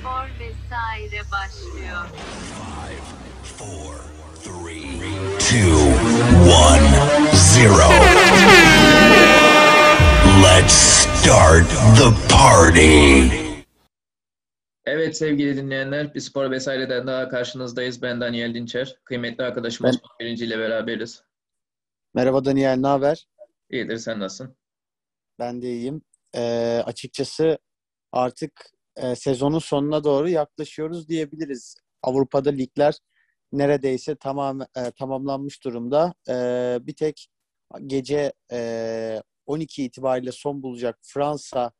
Spor vesaire başlıyor. Five, four, three, two, one, zero. Let's start the party. Evet sevgili dinleyenler, bir spor vesaireden daha karşınızdayız. Ben Daniel Dinçer. Kıymetli arkadaşım Ben- Osman Birinci ile beraberiz. Merhaba Daniel, ne haber? İyidir, sen nasılsın? Ben de iyiyim. Ee, açıkçası artık e, sezonun sonuna doğru yaklaşıyoruz diyebiliriz. Avrupa'da ligler neredeyse tamam e, tamamlanmış durumda. Ee, bir tek gece e, 12 itibariyle son bulacak Fransa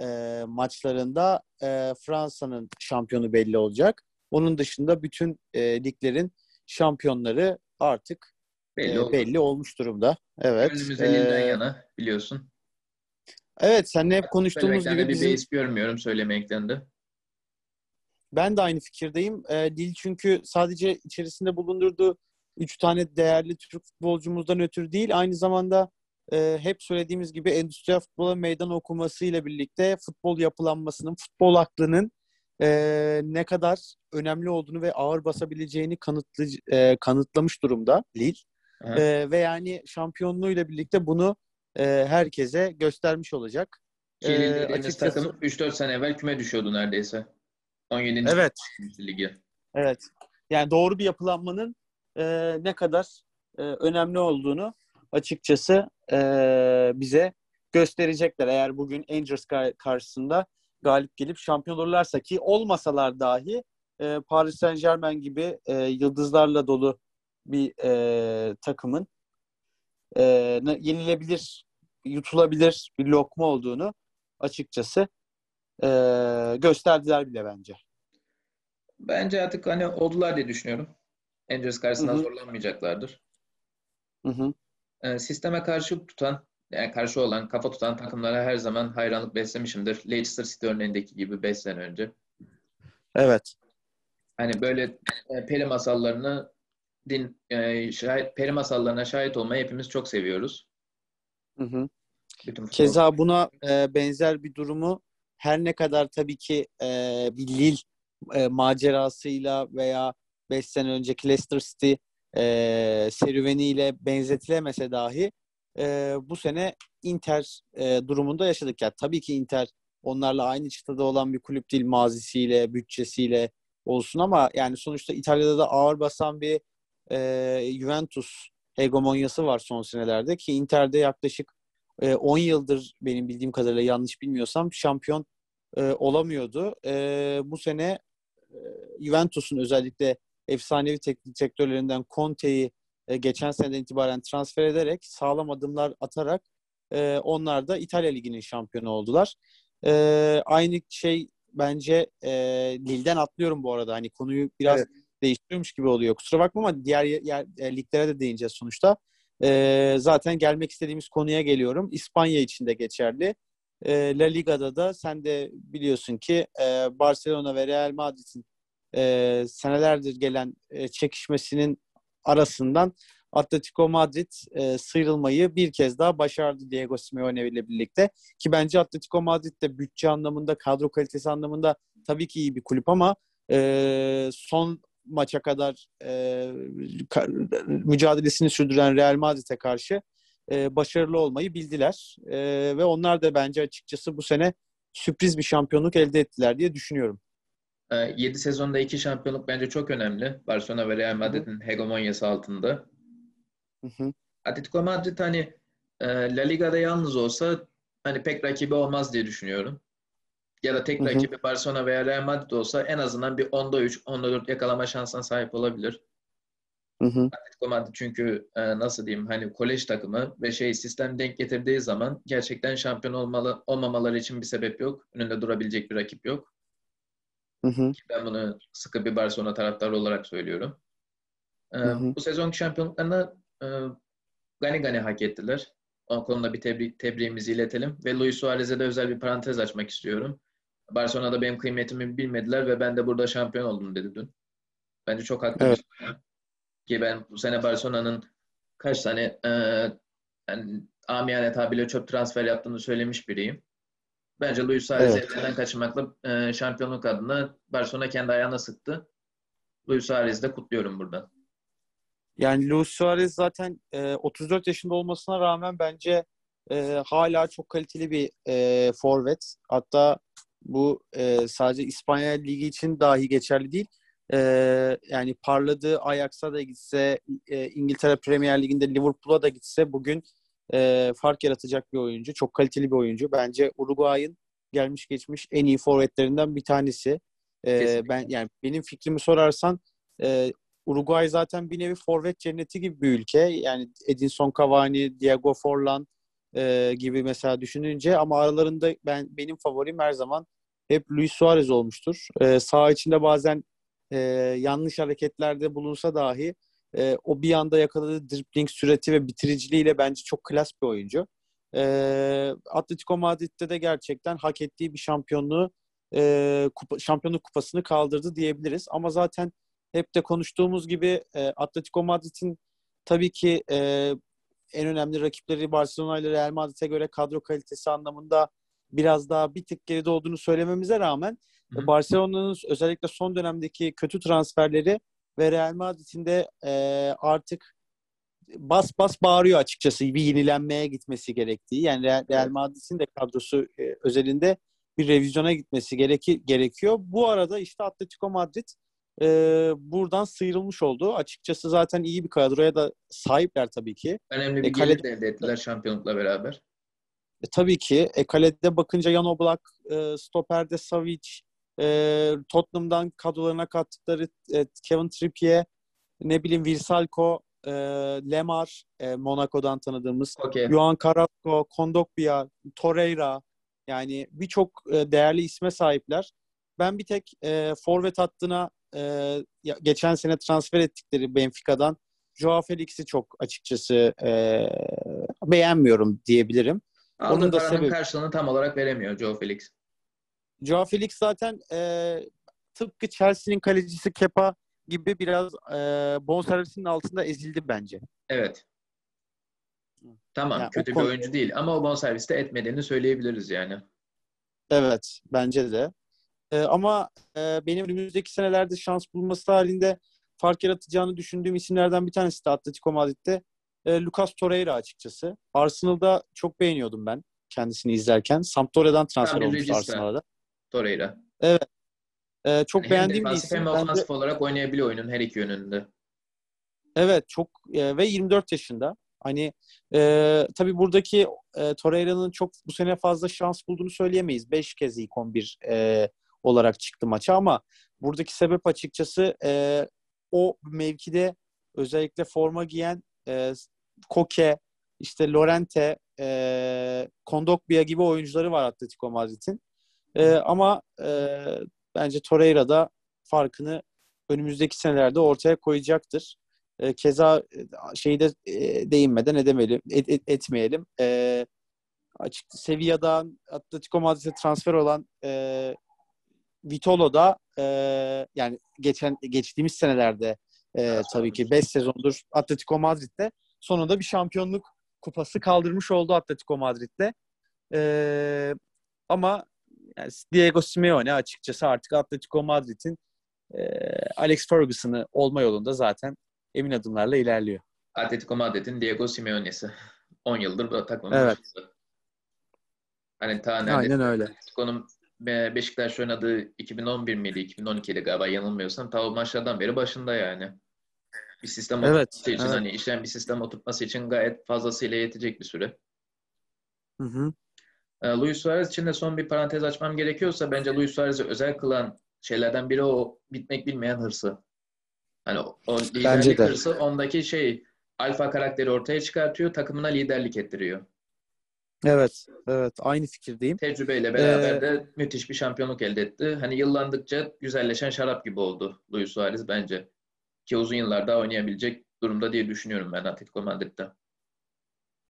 e, maçlarında e, Fransa'nın şampiyonu belli olacak. Onun dışında bütün e, liglerin şampiyonları artık Belli e, belli olmuş durumda. Evet. Gönlümüz elinden Ee, yana biliyorsun. Evet, seninle hep konuştuğumuz gibi bir bizim, beis görmüyorum söylemekten de. ben de aynı fikirdeyim. Ee, Dil çünkü sadece içerisinde bulundurduğu üç tane değerli Türk futbolcumuzdan ötürü değil, aynı zamanda e, hep söylediğimiz gibi endüstriyel futbola meydan okumasıyla birlikte futbol yapılanmasının, futbol aklının e, ne kadar önemli olduğunu ve ağır basabileceğini kanıtlı, e, kanıtlamış durumda Lille. E, ve yani şampiyonluğuyla birlikte bunu e, herkese göstermiş olacak. Ki dediğimiz açıkçası- takım 3-4 sene evvel küme düşüyordu neredeyse. 17. Evet. ligi. Evet. Yani doğru bir yapılanmanın e, ne kadar e, önemli olduğunu açıkçası e, bize gösterecekler. Eğer bugün Angels kar- karşısında galip gelip şampiyon olurlarsa ki olmasalar dahi e, Paris Saint Germain gibi e, yıldızlarla dolu bir e, takımın e, yenilebilir, yutulabilir bir lokma olduğunu açıkçası e, gösterdiler bile bence. Bence artık hani oldular diye düşünüyorum. Angels karşısında zorlanmayacaklardır. Hı hı. Ee, sisteme karşı tutan, yani karşı olan, kafa tutan takımlara her zaman hayranlık beslemişimdir. Leicester City örneğindeki gibi 5 sene önce. Evet. Hani böyle e, peri masallarını din e, şahit, peri masallarına şahit olmayı hepimiz çok seviyoruz. Hı hı. Bütün futbol- Keza buna e, benzer bir durumu her ne kadar tabii ki e, bir Lille e, macerasıyla veya 5 sene önceki Leicester City e, serüveniyle benzetilemese dahi e, bu sene Inter e, durumunda yaşadık. Yani tabii ki Inter onlarla aynı çıtada olan bir kulüp değil mazisiyle, bütçesiyle olsun ama yani sonuçta İtalya'da da ağır basan bir e, Juventus hegemonyası var son senelerde ki Inter'de yaklaşık e, 10 yıldır benim bildiğim kadarıyla yanlış bilmiyorsam şampiyon e, olamıyordu. E, bu sene e, Juventus'un özellikle efsanevi teknik direktörlerinden Conte'yi e, geçen seneden itibaren transfer ederek sağlam adımlar atarak e, onlar da İtalya Ligi'nin şampiyonu oldular. E, aynı şey bence e, Lille'den atlıyorum bu arada. Hani konuyu biraz Evet. Değiştiriyormuş gibi oluyor. Kusura bakma ama diğer yer, e, liglere de değineceğiz sonuçta. E, zaten gelmek istediğimiz konuya geliyorum. İspanya için de geçerli. E, La Liga'da da sen de biliyorsun ki e, Barcelona ve Real Madrid'in e, senelerdir gelen e, çekişmesinin arasından Atletico Madrid e, sıyrılmayı bir kez daha başardı Diego Simeone ile birlikte. Ki bence Atletico Madrid de bütçe anlamında, kadro kalitesi anlamında tabii ki iyi bir kulüp ama e, son maça kadar e, mücadelesini sürdüren Real Madrid'e karşı e, başarılı olmayı bildiler. E, ve onlar da bence açıkçası bu sene sürpriz bir şampiyonluk elde ettiler diye düşünüyorum. 7 sezonda 2 şampiyonluk bence çok önemli. Barcelona ve Real Madrid'in hegemonyası altında. Hı hı. Atletico Madrid hani e, La Liga'da yalnız olsa hani pek rakibi olmaz diye düşünüyorum. Ya da tek Hı hı. rakibi Barcelona veya Real Madrid olsa en azından bir 10'da 3, 10'da 4 yakalama şansına sahip olabilir. Hı hı. Atletico Madrid çünkü e, nasıl diyeyim hani kolej takımı ve şey sistem denk getirdiği zaman gerçekten şampiyon olmalı olmamaları için bir sebep yok. Önünde durabilecek bir rakip yok. Hı hı. Ben bunu sıkı bir Barcelona taraftarı olarak söylüyorum. E, Hı hı. Bu sezonki şampiyonluklarını e, gani gani hak ettiler. O konuda bir tebrik, tebriğimizi iletelim. Ve Luis Suarez'e de özel bir parantez açmak istiyorum. Barcelona'da benim kıymetimi bilmediler ve ben de burada şampiyon oldum dedi dün. Bence çok haklı Evet. şey. Ki ben bu sene Barcelona'nın kaç tane e, yani amiyane tabirle çöp transfer yaptığını söylemiş biriyim. Bence Luis Suarez'i Evet. elinden kaçırmakla e, şampiyonluk adına Barcelona kendi ayağına sıktı. Luis Suarez'i de kutluyorum buradan. Yani Luis Suarez zaten e, 34 yaşında olmasına rağmen bence e, hala çok kaliteli bir e, forvet. Hatta bu e, sadece İspanya Ligi için dahi geçerli değil. E, yani parladığı Ajax'a da gitse, e, İngiltere Premier Ligi'nde Liverpool'a da gitse bugün e, fark yaratacak bir oyuncu. Çok kaliteli bir oyuncu. Bence Uruguay'ın gelmiş geçmiş en iyi forvetlerinden bir tanesi. E, Kesinlikle. ben yani benim fikrimi sorarsan e, Uruguay zaten bir nevi forvet cenneti gibi bir ülke. Yani Edinson Cavani, Diego Forlan e, gibi mesela düşününce ama aralarında ben benim favorim her zaman hep Luis Suarez olmuştur. E, sağ içinde bazen e, yanlış hareketlerde bulunsa dahi e, o bir anda yakaladığı dribbling süreti ve bitiriciliğiyle bence çok klas bir oyuncu. E, Atletico Madrid'de de gerçekten hak ettiği bir şampiyonluğu e, kupa, şampiyonluk kupasını kaldırdı diyebiliriz. Ama zaten hep de konuştuğumuz gibi e, Atletico Madrid'in tabii ki e, en önemli rakipleri Barcelona ile Real Madrid'e göre kadro kalitesi anlamında biraz daha bir tık geride olduğunu söylememize rağmen. Barcelona'nın özellikle son dönemdeki kötü transferleri ve Real Madrid'in de e, artık bas bas bağırıyor açıkçası bir yenilenmeye gitmesi gerektiği. Yani Real, Real. Madrid'in de kadrosu e, özelinde bir revizyona gitmesi gereki, gerekiyor. Bu arada işte Atletico Madrid e, buradan sıyrılmış oldu. Açıkçası zaten iyi bir kadroya da sahipler tabii ki. Önemli bir E, kale- gelir de elde ettiler şampiyonlukla beraber. E, tabii ki. E, kalede bakınca Jan Oblak, e, Stoper'de Savic, e, Tottenham'dan kadrolarına kattıkları e, Kevin Trippier, ne bileyim Virsalko, e, Lemar, e, Monaco'dan tanıdığımız, Okey. Johan Carrasco, Kondogbia, Torreira yani birçok e, değerli isme sahipler. Ben bir tek e, forvet hattına e, geçen sene transfer ettikleri Benfica'dan Joao Felix'i çok açıkçası e, beğenmiyorum diyebilirim. Aldığı Onun da sebebi- karşılığını tam olarak veremiyor Joe Felix. Joao Felix zaten e, tıpkı Chelsea'nin kalecisi Kepa gibi biraz e, bonservisinin altında ezildi bence. Evet. Tamam Yani kötü bir konu- oyuncu değil ama o bonserviste etmediğini söyleyebiliriz yani. Evet, bence de. Ee, ama e, benim önümüzdeki senelerde şans bulması halinde fark yaratacağını düşündüğüm isimlerden bir tanesi de Atletico Madrid'de e, Lucas Torreira açıkçası. Arsenal'da çok beğeniyordum ben kendisini izlerken. Sampdoria'dan transfer bir olmuş. Arsenal'a. Torreira. Ee, çok Yani hem beğendiğim bir isim. hem Ben de- ofansif olarak oynayabiliyor oyunun her iki yönünde. Evet çok e, ve 24 yaşında. Hani e, tabii buradaki e, Torreira'nın çok bu sene fazla şans bulduğunu söyleyemeyiz. 5 kez ilk 11 e, olarak çıktı maça ama buradaki sebep açıkçası e, o mevkide özellikle forma giyen e, Koke, işte Lorente, e, Kondogbia gibi oyuncuları var Atletico Madrid'in. E, ama e, bence Torreira da farkını önümüzdeki senelerde ortaya koyacaktır. E, keza e, şeyi de e, değinmeden edemeyelim, et- et- etmeyelim. E, açık Sevilla'dan Atletico Madrid'e transfer olan e, Vitolo da e, yani geçen geçtiğimiz senelerde e, tabii ki 5 sezondur Atletico Madrid'de sonunda bir şampiyonluk kupası kaldırmış oldu Atletico Madrid'de. E, ama yani Diego Simeone açıkçası artık Atletico Madrid'in e, Alex Ferguson'ı olma yolunda zaten emin adımlarla ilerliyor. Atletico Madrid'in Diego Simeone'si. 10 yıldır bu takımın Evet. başında. Hani ta Aynen öyle. Atletico'nun Beşiktaş oynadığı 2011 miydi? 2012'ydi galiba yanılmıyorsam. Ta o maçlardan beri başında yani. Bir sistem Evet, oturtması için evet. hani işleyen bir sistem oturtması için gayet fazlasıyla yetecek bir süre. Hı hı. Ee, Luis Suarez için de son bir parantez açmam gerekiyorsa bence Luis Suarez'i özel kılan şeylerden biri o bitmek bilmeyen hırsı. Hani o, o liderlik de. hırsı ondaki şey alfa karakteri ortaya çıkartıyor, takımına liderlik ettiriyor. Evet, evet. Aynı fikirdeyim. Tecrübeyle beraber Ee, de müthiş bir şampiyonluk elde etti. Hani yıllandıkça güzelleşen şarap gibi oldu Luis Suarez bence. Ki uzun yıllar daha oynayabilecek durumda diye düşünüyorum ben Atletico Madrid'de.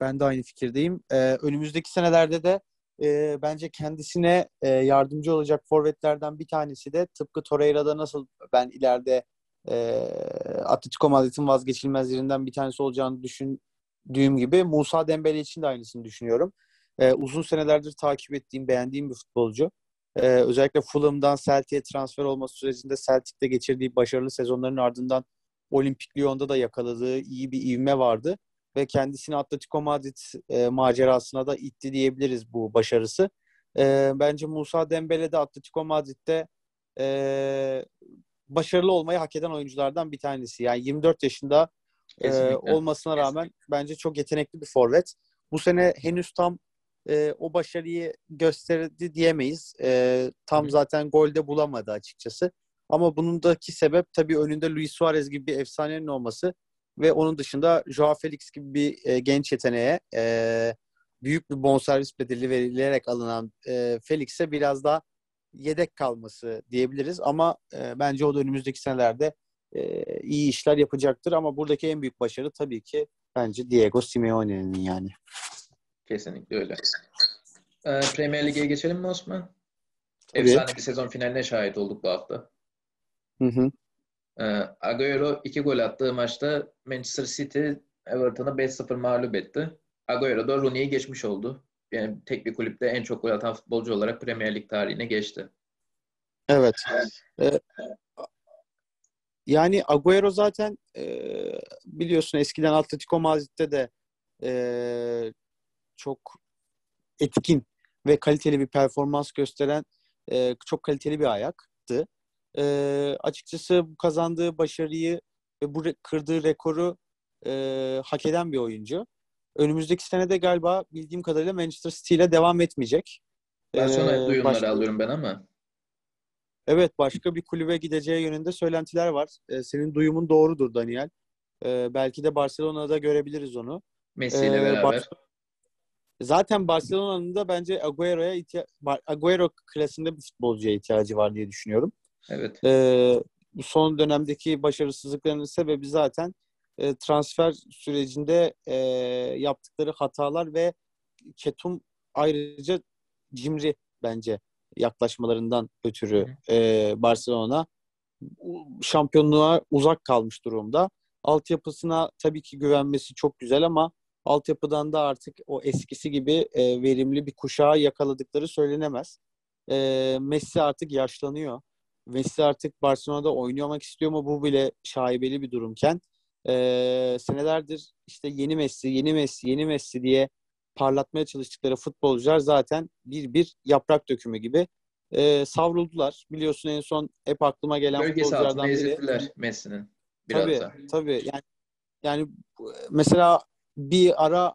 Ben de aynı fikirdeyim. Ee, önümüzdeki senelerde de e, bence kendisine e, yardımcı olacak forvetlerden bir tanesi de tıpkı Torreira'da nasıl ben ileride e, Atletico Madrid'in vazgeçilmezlerinden bir tanesi olacağını düşündüğüm gibi Musa Dembele için de aynısını düşünüyorum. e, uzun senelerdir takip ettiğim, beğendiğim bir futbolcu. E, özellikle Fulham'dan Celtic'e transfer olması sürecinde Celtic'te geçirdiği başarılı sezonların ardından Olimpik Lyon'da da yakaladığı iyi bir ivme vardı ve kendisini Atletico Madrid e, macerasına da itti diyebiliriz bu başarısı. E, bence Musa Dembele de Atletico Madrid'de e, başarılı olmayı hak eden oyunculardan bir tanesi. Yani 24 yaşında e, olmasına rağmen bence çok yetenekli bir forvet. Bu sene henüz tam e, o başarıyı gösterdi diyemeyiz. E, tam Hı. zaten golde bulamadı açıkçası. Ama bunundaki sebep tabii önünde Luis Suarez gibi bir efsanenin olması ve onun dışında Joao Felix gibi bir e, genç yeteneğe e, büyük bir bonservis bedeli verilerek alınan e, Felix'e biraz daha yedek kalması diyebiliriz. Ama e, bence o da önümüzdeki senelerde e, iyi işler yapacaktır. Ama buradaki en büyük başarı tabii ki bence Diego Simeone'nin yani. Kesinlikle öyle. Ee, Premier Lig'e geçelim mi Osman? Tabii. Efsane bir sezon finaline şahit olduk bu hafta. Hı hı. Ee, Agüero iki gol attığı maçta Manchester City Everton'ı 5-0 mağlup etti. Agüero da Rooney'i geçmiş oldu. Yani tek bir kulüpte en çok gol atan futbolcu olarak Premier Lig tarihine geçti. Evet. Ee, yani Agüero zaten e, biliyorsun eskiden Atletico Madrid'de de e, çok etkin ve kaliteli bir performans gösteren e, çok kaliteli bir ayaktı. E, açıkçası bu kazandığı başarıyı ve bu re- kırdığı rekoru e, hak eden bir oyuncu. Önümüzdeki sene de galiba bildiğim kadarıyla Manchester City ile devam etmeyecek. Barcelona Ee, duyumları başka- alıyorum ben ama. Evet başka bir kulübe gideceği yönünde söylentiler var. Ee, senin duyumun doğrudur Daniel. Ee, belki de Barcelona'da görebiliriz onu. Messi ile Ee, beraber. Bar- Zaten Barcelona'nın da bence Agüero'ya ihtiya- Agüero klasında bir futbolcuya ihtiyacı var diye düşünüyorum. Evet. Ee, bu son dönemdeki başarısızlıklarının sebebi zaten e, transfer sürecinde e, yaptıkları hatalar ve Ketum ayrıca cimri bence yaklaşmalarından ötürü e, Barcelona şampiyonluğa uzak kalmış durumda. Altyapısına tabii ki güvenmesi çok güzel ama altyapıdan da artık o eskisi gibi e, verimli bir kuşağı yakaladıkları söylenemez. E, Messi artık yaşlanıyor. Messi artık Barcelona'da oynamak istiyor mu bu bile şaibeli bir durumken e, senelerdir işte yeni Messi, yeni Messi, yeni Messi diye parlatmaya çalıştıkları futbolcular zaten bir bir yaprak dökümü gibi e, savruldular. Biliyorsun en son hep aklıma gelen Bölgesi futbolculardan biri. Messi'nin. Biraz Tabii, da. tabii. Yani yani mesela bir ara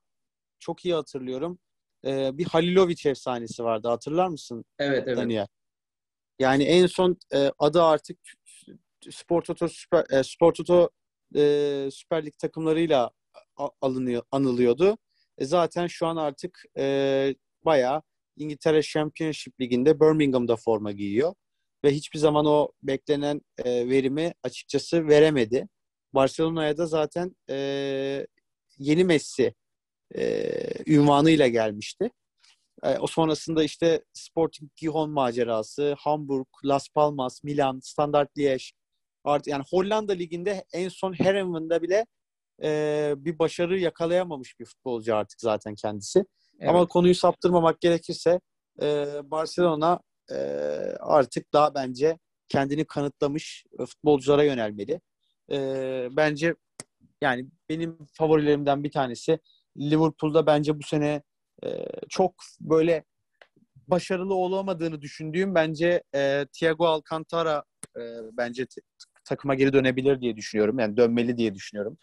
çok iyi hatırlıyorum. E, bir Halilovic efsanesi vardı. Hatırlar mısın Evet evet. Daniel? Yani en son e, adı artık Spor Toto Süper, e, Spor Toto e, Süper Lig takımlarıyla alınıyor, anılıyordu. E, zaten şu an artık e, bayağı İngiltere Championship Ligi'nde Birmingham'da forma giyiyor. Ve hiçbir zaman o beklenen e, verimi açıkçası veremedi. Barcelona'ya da zaten e, yeni Messi e, ünvanıyla gelmişti. E, o sonrasında işte Sporting Gijón macerası, Hamburg, Las Palmas, Milan, Standard Liège. Art yani Hollanda liginde en son Herenven'de bile e, bir başarı yakalayamamış bir futbolcu artık zaten kendisi. Evet. Ama konuyu saptırmamak gerekirse e, Barcelona e, artık daha bence kendini kanıtlamış futbolculara yönelmeli. E, bence yani benim favorilerimden bir tanesi Liverpool'da bence bu sene e, çok böyle başarılı olamadığını düşündüğüm bence e, Thiago Alcantara e, bence takıma geri dönebilir diye düşünüyorum. Yani dönmeli diye düşünüyorum.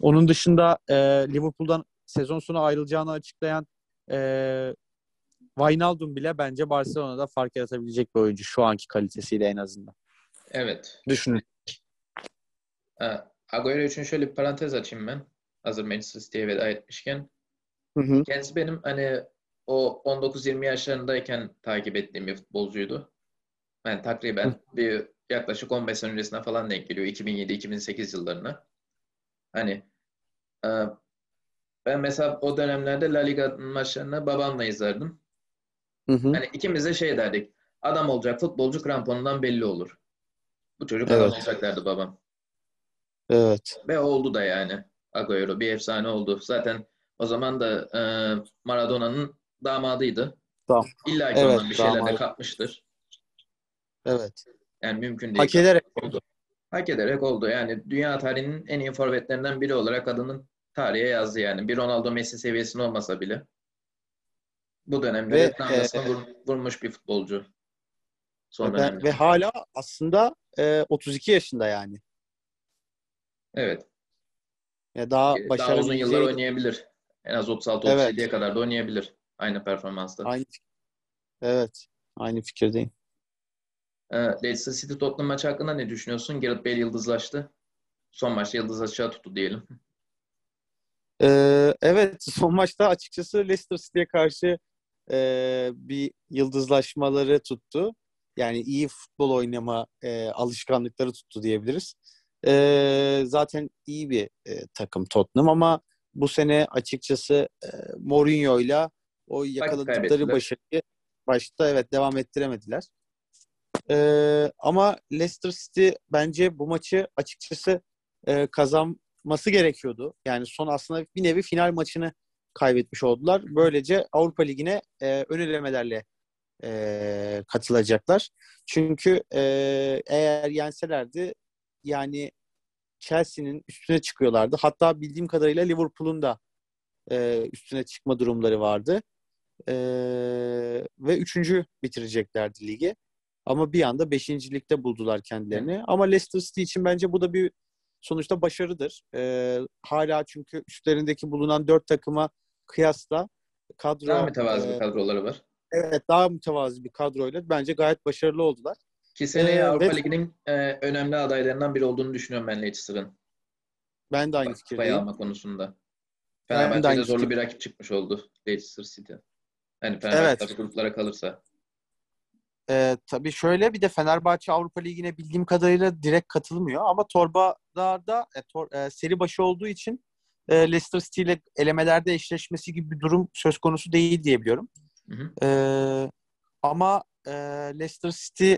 Onun dışında e, Liverpool'dan sezon sonu ayrılacağını açıklayan e, Wijnaldum bile bence Barcelona'da fark yaratabilecek bir oyuncu şu anki kalitesiyle en azından. Evet. Düşünün. Ha, Agüero için şöyle bir parantez açayım ben. Hazır Manchester City'ye veda etmişken. Hı hı. Kendisi benim hani o 19-20 yaşlarındayken takip ettiğim bir futbolcuydu. Yani takriben bir yaklaşık 15 sene öncesine falan denk geliyor. 2007-2008 yıllarına. Hani e, ben mesela o dönemlerde La Liga maçlarını babamla izlerdim. Hı hı. Hani ikimiz de şey derdik. Adam olacak futbolcu kramponundan belli olur. Bu çocuk adam Evet. olacak derdi babam. Evet. Ve oldu da yani. Agüero bir efsane oldu. Zaten o zaman da e, Maradona'nın damadıydı. Tamam. İlla ki Evet, ondan bir şeyler de damadı. kapmıştır. Evet. Yani mümkün değil. Hak ederek oldu. Hak ederek oldu. Yani dünya tarihinin en iyi forvetlerinden biri olarak adının tarihe yazdı yani. Bir Ronaldo Messi seviyesinde olmasa bile. Bu dönemde Ve, damgasını e, vur- vurmuş bir futbolcu. Son ve, dönemde. ve hala aslında e, 32 yaşında yani. Evet. Ya daha Daha uzun yıllar başarabileceği oynayabilir. En az 36-37'ye Evet. kadar da oynayabilir. Aynı performansta. aynı Evet. Aynı fikirdeyim. Ee, Leicester City Tottenham maçı hakkında ne düşünüyorsun? Gareth Bale yıldızlaştı. Son maçta yıldız aşağı tuttu diyelim. Ee, evet son maçta açıkçası Leicester City'ye karşı e, bir yıldızlaşmaları tuttu. Yani iyi futbol oynama e, alışkanlıkları tuttu diyebiliriz. E, zaten iyi bir e, takım Tottenham ama bu sene açıkçası e, Mourinho'yla o yakaladıkları başarıyı başta evet devam ettiremediler. E, ama Leicester City bence bu maçı açıkçası e, kazanması gerekiyordu. Yani son aslında bir nevi final maçını kaybetmiş oldular. Böylece Avrupa Ligi'ne e, ön elemelerle e, katılacaklar. Çünkü e, eğer yenselerdi yani Chelsea'nin üstüne çıkıyorlardı. Hatta bildiğim kadarıyla Liverpool'un da e, üstüne çıkma durumları vardı. E, ve üçüncü bitireceklerdi ligi. Ama bir anda beşincilikte buldular kendilerini. Ama Leicester City için bence bu da bir sonuçta başarıdır. E, hala çünkü üstlerindeki bulunan dört takıma kıyasla kadro Daha mütevazı e, bir kadroları var. evet daha mütevazı bir kadroyla bence gayet başarılı oldular. Ki seneye Ee, Avrupa ve- Ligi'nin e, önemli adaylarından biri olduğunu düşünüyorum ben Leicester'ın. Ben de aynı fikirdeyim. alma konusunda. Fenerbahçe'de zorlu fikir- bir rakip çıkmış oldu Leicester City. Yani Fenerbahçe Evet. gruplara kalırsa. Ee, tabii şöyle bir de Fenerbahçe Avrupa Ligi'ne bildiğim kadarıyla direkt katılmıyor ama torbada da e, tor- e, seri başı olduğu için e, Leicester City ile elemelerde eşleşmesi gibi bir durum söz konusu değil diye biliyorum. Hı hı. Ee, ama e, Leicester City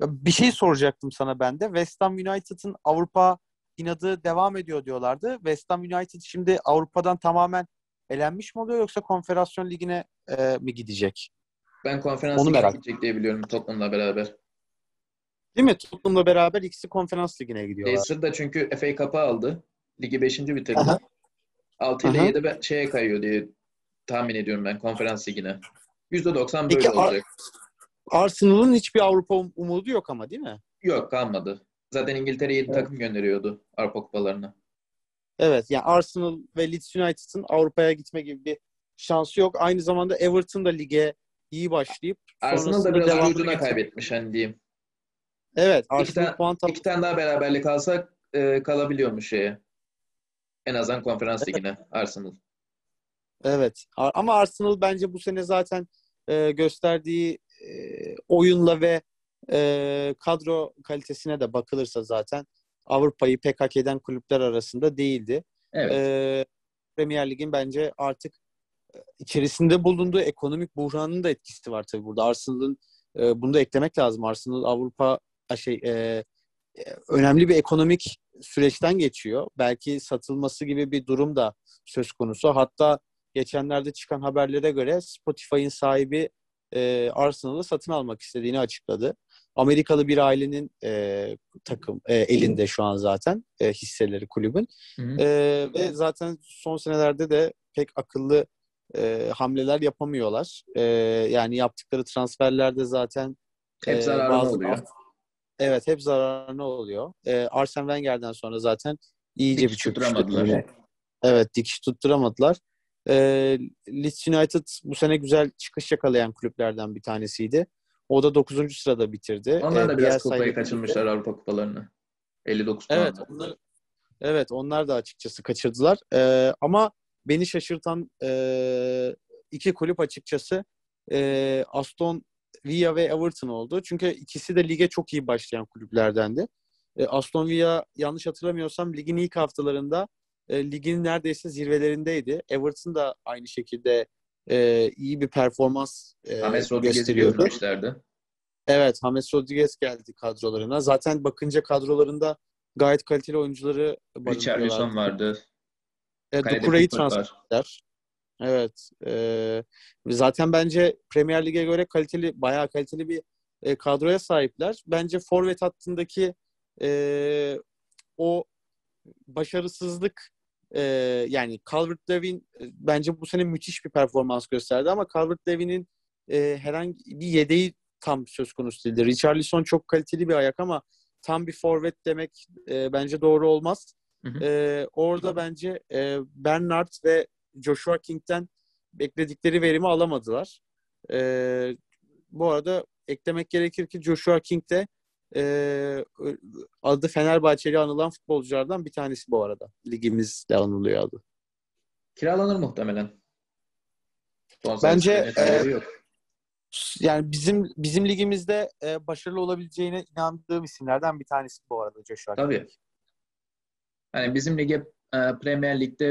bir şey soracaktım sana ben de. West Ham United'ın Avrupa inadı devam ediyor diyorlardı. West Ham United şimdi Avrupa'dan tamamen elenmiş mi oluyor yoksa Konfederasyon Ligi'ne e, mi gidecek? Ben konferans Onu ligine merak- gidecek diye biliyorum Tottenham'la beraber. Değil mi? Tottenham'la beraber ikisi konferans ligine gidiyorlar. Leicester da çünkü FA Cup'ı aldı. Ligi 5. bitirdi. Aha. 6 ile Aha. 7 be- şeye kayıyor diye tahmin ediyorum ben konferans ligine. %90 böyle Peki, Ar- olacak. Arsenal'ın hiçbir Avrupa um- umudu yok ama değil mi? Yok kalmadı. Zaten İngiltere'ye 7 Evet. takım gönderiyordu Avrupa kupalarına. Evet yani Arsenal ve Leeds United'ın Avrupa'ya gitme gibi bir şansı yok. Aynı zamanda Everton da lige iyi başlayıp Arsenal da biraz ucuna kaybetmiş hani diyeyim. Evet İki, Arsenal tane, puan iki tane daha beraberlik alsak e, kalabiliyormuş şeye. En azından konferans ligine Arsenal. Evet. Ama Arsenal bence bu sene zaten e, gösterdiği e, oyunla ve e, kadro kalitesine de bakılırsa zaten Avrupa'yı pek hak eden kulüpler arasında değildi. Evet. E, Premier Lig'in bence artık içerisinde bulunduğu ekonomik buhranın da etkisi var tabii burada. Arsenal'ın e, bunu da eklemek lazım. Arsenal Avrupa şey e, e, önemli bir ekonomik süreçten geçiyor. Belki satılması gibi bir durum da söz konusu. Hatta geçenlerde çıkan haberlere göre Spotify'ın sahibi e, Arsenal'ı satın almak istediğini açıkladı. Amerikalı bir ailenin e, takım e, elinde şu an zaten e, hisseleri kulübün. Hı hı. E, ve zaten son senelerde de pek akıllı e, hamleler yapamıyorlar. E, yani yaptıkları transferlerde zaten Hep e, zararlı bazı- oluyor. Evet hep zararlı oluyor. E, Arsene Wenger'den sonra zaten iyice Dikiş bir tutturamadılar. Evet dikiş tutturamadılar. E, Leeds United bu sene güzel çıkış yakalayan kulüplerden bir tanesiydi. O da 9. sırada bitirdi. Onlar E, da biraz Bielsa ile kupayı kaçırmışlar Avrupa kupalarını. 59 puan. Evet, onlar, evet onlar da açıkçası kaçırdılar. Ee, ama beni şaşırtan e, iki kulüp açıkçası e, Aston Villa ve Everton oldu. Çünkü ikisi de lige çok iyi başlayan kulüplerdendi. E, Aston Villa yanlış hatırlamıyorsam ligin ilk haftalarında e, ligin neredeyse zirvelerindeydi. Everton da aynı şekilde e, iyi bir performans e, Rodriguez'i gösteriyordu. Evet, James Rodriguez geldi kadrolarına. Zaten bakınca kadrolarında gayet kaliteli oyuncuları Richarlison barındırıyorlar. vardı. E, Dukura'yı transfer ettiler. Evet. Ee, zaten bence Premier Lig'e göre kaliteli, bayağı kaliteli bir e, kadroya sahipler. Bence forvet hattındaki e, o başarısızlık e, yani Calvert-Lewin e, bence bu sene müthiş bir performans gösterdi ama Calvert-Lewin'in e, herhangi bir yedeği tam söz konusu değildi. Richarlison çok kaliteli bir ayak ama tam bir forvet demek e, bence doğru olmaz. Hı hı. E, orada bence e, Bernard ve Joshua King'den bekledikleri verimi alamadılar. E, bu arada eklemek gerekir ki Joshua King de e, adı Fenerbahçeli anılan futbolculardan bir tanesi bu arada. Ligimizde anılıyor adı. Kiralanır muhtemelen. Bonservis Bence, e, yok. Yani bizim bizim ligimizde e, başarılı olabileceğine inandığım isimlerden bir tanesi bu arada Joshua King. Hani bizim lige e, Premier Lig'de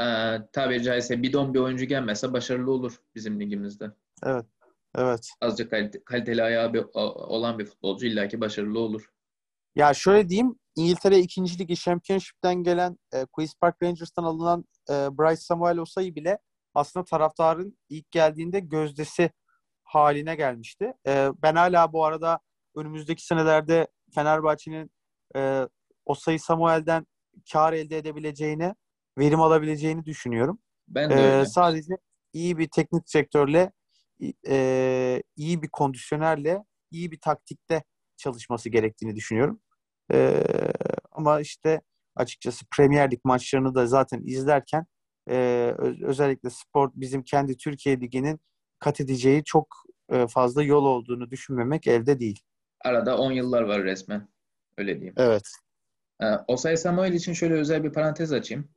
e, tabiri caizse bidon bir oyuncu gelmese başarılı olur bizim ligimizde. Evet. Evet. Azıcık kalite- kaliteli ayağı bir- olan bir futbolcu illaki başarılı olur. Ya şöyle diyeyim, İngiltere 2. Ligi Championship'ten gelen e, Queen's Park Rangers'tan alınan e, Bryce Samuel Osayi bile aslında taraftarın ilk geldiğinde gözdesi haline gelmişti. E, ben hala bu arada önümüzdeki senelerde Fenerbahçe'nin e, Osayi Samuel'den kar elde edebileceğini, verim alabileceğini düşünüyorum. Ben de Ee, öyle. sadece iyi bir teknik sektörle, e, iyi bir kondisyonerle, iyi bir taktikte çalışması gerektiğini düşünüyorum. Ee, ama işte açıkçası Premier Lig maçlarını da zaten izlerken e, özellikle spor bizim kendi Türkiye Ligi'nin kat edeceği çok e, fazla yol olduğunu düşünmemek elde değil. Arada 10 yıllar var resmen. Öyle diyeyim. Evet. E, Osay Samuel için şöyle özel bir parantez açayım.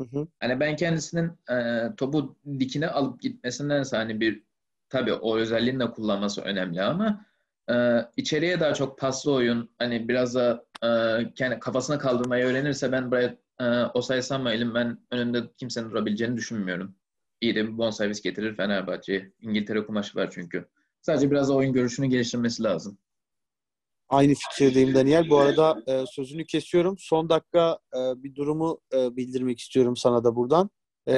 Hı hı. Hani ben kendisinin e, topu dikine alıp gitmesindense hani bir tabii o özelliğini de kullanması önemli ama e, içeriye daha çok paslı oyun hani biraz da e, kendi kafasına kaldırmayı öğrenirse ben buraya e, Osay Samuel'in ben önünde kimsenin durabileceğini düşünmüyorum. İyi de bir bonservis getirir Fenerbahçe'ye. İngiltere kumaşı var çünkü. Sadece biraz oyun görüşünü geliştirmesi lazım. Aynı fikirdeyim Daniel. Bu arada e, sözünü kesiyorum. Son dakika e, bir durumu e, bildirmek istiyorum sana da buradan. E,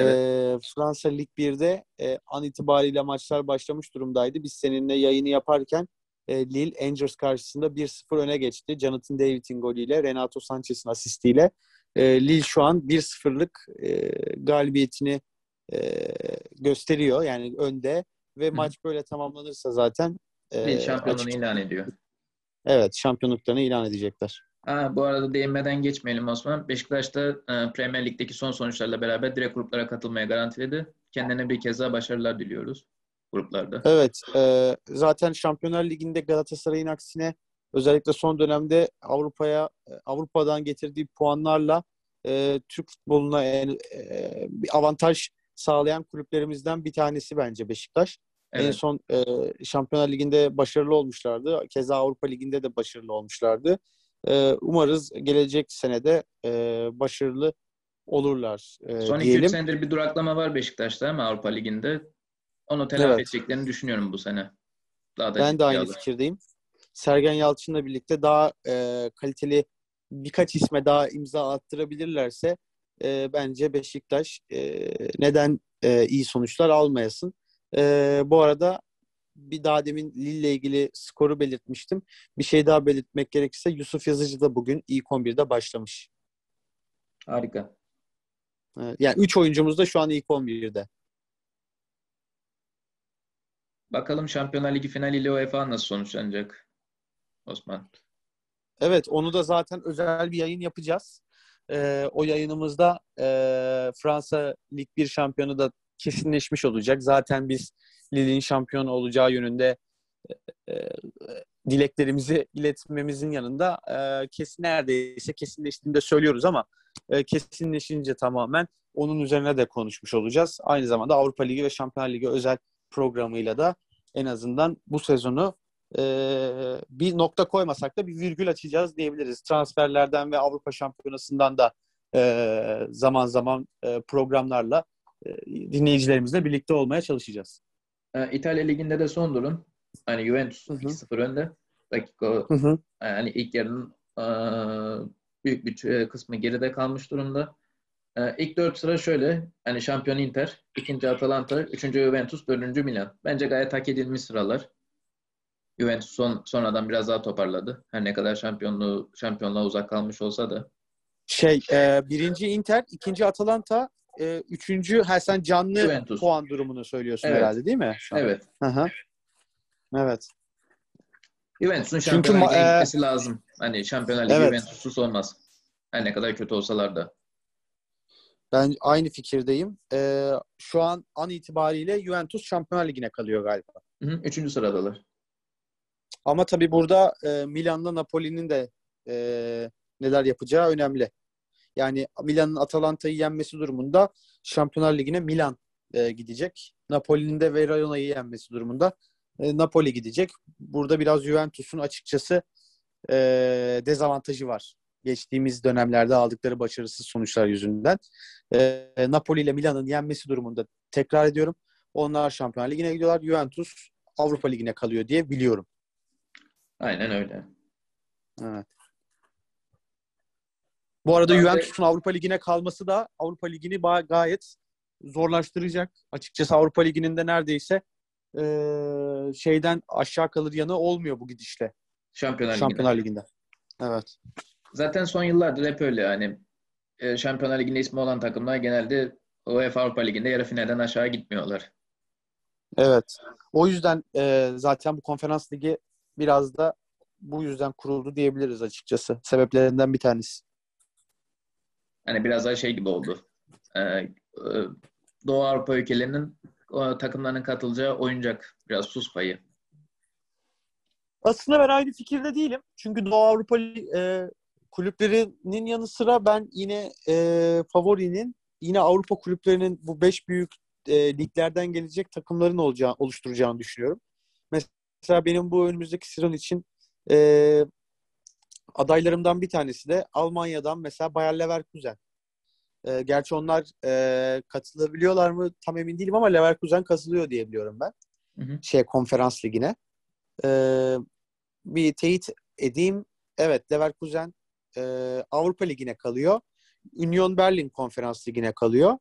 Fransa Lig 1'de e, an itibariyle maçlar başlamış durumdaydı. Biz seninle yayını yaparken e, Lille Angers karşısında 1-0 öne geçti. Jonathan David'in golüyle, Renato Sanchez'in asistiyle. E, Lille şu an 1-0'lık e, galibiyetini e, gösteriyor. Yani önde ve Hı. maç böyle tamamlanırsa zaten e, Lille şampiyonluğunu açık- ilan ediyor. Evet, şampiyonluklarını ilan edecekler. Ha, bu arada değinmeden geçmeyelim Osman. Beşiktaş da e, Premier Lig'deki son sonuçlarla beraber direkt gruplara katılmaya garantiledi. Kendine bir kez daha başarılar diliyoruz gruplarda. Evet, e, zaten Şampiyonlar Ligi'nde Galatasaray'ın aksine özellikle son dönemde Avrupa'ya e, Avrupa'dan getirdiği puanlarla e, Türk futboluna en- e, bir avantaj sağlayan kulüplerimizden bir tanesi bence Beşiktaş. En Evet. son e, Şampiyonlar Ligi'nde başarılı olmuşlardı. Keza Avrupa Ligi'nde de başarılı olmuşlardı. E, umarız gelecek senede e, başarılı olurlar e, Son 2-3 diyelim. senedir bir duraklama var Beşiktaş'ta ama Avrupa Ligi'nde. Onu telafi Evet. edeceklerini düşünüyorum bu sene. Daha da Ben de aynı alır. fikirdeyim. Sergen Yalçın'la birlikte daha e, kaliteli birkaç isme daha imza attırabilirlerse e, bence Beşiktaş e, neden e, iyi sonuçlar almayasın. E, bu arada bir daha demin Lille ilgili skoru belirtmiştim. Bir şey daha belirtmek gerekirse Yusuf Yazıcı da bugün ilk 11'de başlamış. Harika. E, yani 3 oyuncumuz da şu an ilk 11'de. Bakalım Şampiyonlar Ligi finaliyle UEFA nasıl sonuçlanacak Osman? Evet, onu da zaten özel bir yayın yapacağız. Ee, o yayınımızda e, Fransa Lig 1 şampiyonu da kesinleşmiş olacak. Zaten biz Lille'in şampiyon olacağı yönünde e, e, dileklerimizi iletmemizin yanında e, kesin neredeyse kesinleştiğini de söylüyoruz ama e, kesinleşince tamamen onun üzerine de konuşmuş olacağız. Aynı zamanda Avrupa Ligi ve Şampiyonlar Ligi özel programıyla da en azından bu sezonu e, bir nokta koymasak da bir virgül açacağız diyebiliriz. Transferlerden ve Avrupa Şampiyonası'ndan da e, zaman zaman e, programlarla dinleyicilerimizle birlikte olmaya çalışacağız. Ee, İtalya Ligi'nde de son durum. Hani Juventus Hı hı. 2-0 önde. Dakika Hı hı. yani ilk yarının büyük bir kısmı geride kalmış durumda. İlk dört sıra şöyle. Hani şampiyon Inter, ikinci Atalanta, üçüncü Juventus, dördüncü Milan. Bence gayet hak edilmiş sıralar. Juventus son, sonradan biraz daha toparladı. Her ne kadar şampiyonluğu şampiyonluğa uzak kalmış olsa da. Şey, e, birinci Inter, ikinci Atalanta, e, üçüncü, ha sen canlı Juventus. puan durumunu söylüyorsun Evet. herhalde değil mi? Şu an? Evet. Hı hı. Evet. Juventus'un Çünkü Şampiyonlar Ligi'ne e, gitmesi lazım. Hani Şampiyonlar Ligi Evet. Juventus'suz olmaz. Her ne kadar kötü olsalar da. Ben aynı fikirdeyim. E, şu an an itibariyle Juventus Şampiyonlar Ligi'ne kalıyor galiba. Hı hı, Üçüncü sıradalar. Ama tabii burada e, Milan'la Napoli'nin de e, neler yapacağı önemli. Yani Milan'ın Atalanta'yı yenmesi durumunda Şampiyonlar Ligi'ne Milan e, gidecek. Napoli'nin de Verona'yı yenmesi durumunda e, Napoli gidecek. Burada biraz Juventus'un açıkçası e, dezavantajı var. Geçtiğimiz dönemlerde aldıkları başarısız sonuçlar yüzünden. E, Napoli ile Milan'ın yenmesi durumunda tekrar ediyorum. Onlar Şampiyonlar Ligi'ne gidiyorlar. Juventus Avrupa Ligi'ne kalıyor diye biliyorum. Aynen öyle. Evet. Bu arada Ben de- Juventus'un Avrupa Ligi'ne kalması da Avrupa Ligi'ni gayet zorlaştıracak. Açıkçası Avrupa Ligi'nin de neredeyse eee, şeyden aşağı kalır yanı olmuyor bu gidişle. Şampiyonlar. Şampiyonlar Ligi'nde. Evet. Zaten son yıllardır hep öyle yani. E, Şampiyonlar Ligi'nde ismi olan takımlar genelde UEFA Avrupa Ligi'nde yarı finalden aşağı gitmiyorlar. Evet. O yüzden eee, zaten bu konferans ligi biraz da bu yüzden kuruldu diyebiliriz açıkçası. Sebeplerinden bir tanesi. Hani biraz daha şey gibi oldu. E, e, Doğu Avrupa ülkelerinin o takımlarının katılacağı oyuncak biraz sus payı. Aslında ben aynı fikirde değilim. Çünkü Doğu Avrupa e, kulüplerinin yanı sıra ben yine e, favorinin yine Avrupa kulüplerinin bu beş büyük e, liglerden gelecek takımların olacağı, oluşturacağını düşünüyorum. Mesela benim bu önümüzdeki sezon için e, adaylarımdan bir tanesi de Almanya'dan mesela Bayer Leverkusen. E, gerçi onlar e, katılabiliyorlar mı tam emin değilim ama Leverkusen katılıyor diye biliyorum ben. Hı hı. Şey konferans ligine. Ee, bir teyit edeyim. Evet Leverkusen e, Avrupa Ligi'ne kalıyor. Union Berlin Konferans Ligi'ne kalıyor.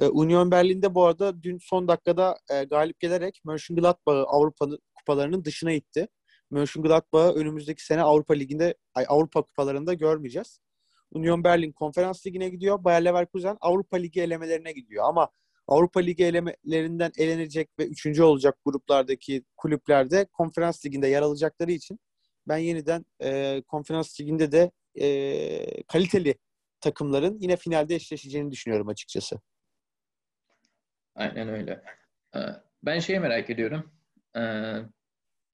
E, Union Berlin'de bu arada dün son dakikada e, galip gelerek Mönchengladbach'ı Avrupa kupalarının dışına itti. Mönchengladbach'ı önümüzdeki sene Avrupa Ligi'nde Avrupa kupalarında görmeyeceğiz. Union Berlin Konferans Ligi'ne gidiyor. Bayer Leverkusen Avrupa Ligi elemelerine gidiyor. Ama Avrupa Ligi elemelerinden elenecek ve üçüncü olacak gruplardaki kulüplerde konferans liginde yer alacakları için ben yeniden e, konferans liginde de e, kaliteli takımların yine finalde eşleşeceğini düşünüyorum açıkçası. Aynen öyle. Ee, Ben şeyi merak ediyorum.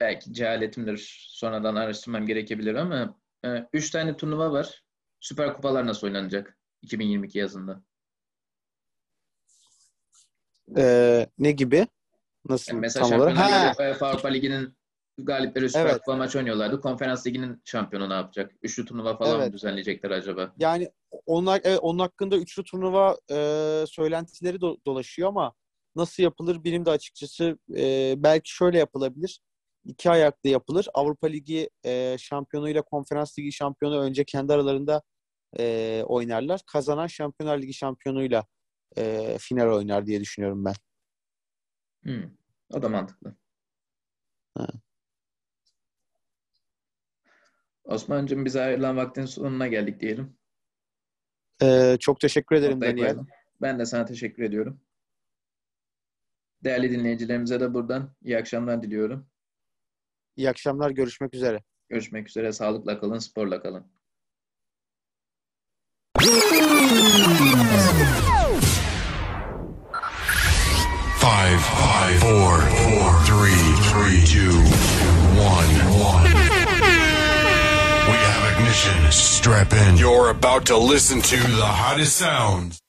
Ee, Belki cehaletimdir. Sonradan araştırmam gerekebilir ama e, üç tane turnuva var. Süper Kupalar nasıl oynanacak 2022 yazında? E, ne gibi? Nasıl Yani mesela tam olarak? UEFA Avrupa Ligi'nin galipleri Süper Evet. Kupa maç oynuyorlardı. Konferans Ligi'nin şampiyonu ne yapacak? Üçlü turnuva falan mı Evet. düzenleyecekler acaba? yani onlar evet, onun hakkında üçlü turnuva e, söylentileri do- dolaşıyor ama nasıl yapılır benim de açıkçası e, belki şöyle yapılabilir. İki ayaklı yapılır. Avrupa Ligi e, şampiyonuyla Konferans Ligi şampiyonu önce kendi aralarında e, oynarlar. Kazanan Şampiyonlar Ligi şampiyonuyla e, final oynar diye düşünüyorum ben. Hmm, O da mantıklı. Ha. Osman'cığım bize ayrılan vaktin sonuna geldik diyelim. E, çok teşekkür ederim Noktayı Daniel. koyalım. Ben de sana teşekkür ediyorum. Değerli dinleyicilerimize de buradan iyi akşamlar diliyorum. İyi akşamlar. Görüşmek üzere. Görüşmek üzere. Sağlıkla kalın, sporla kalın. Five, five, four, four, three, three, two, one, one. We have ignition. Strap in. You're about to listen to the hottest sounds.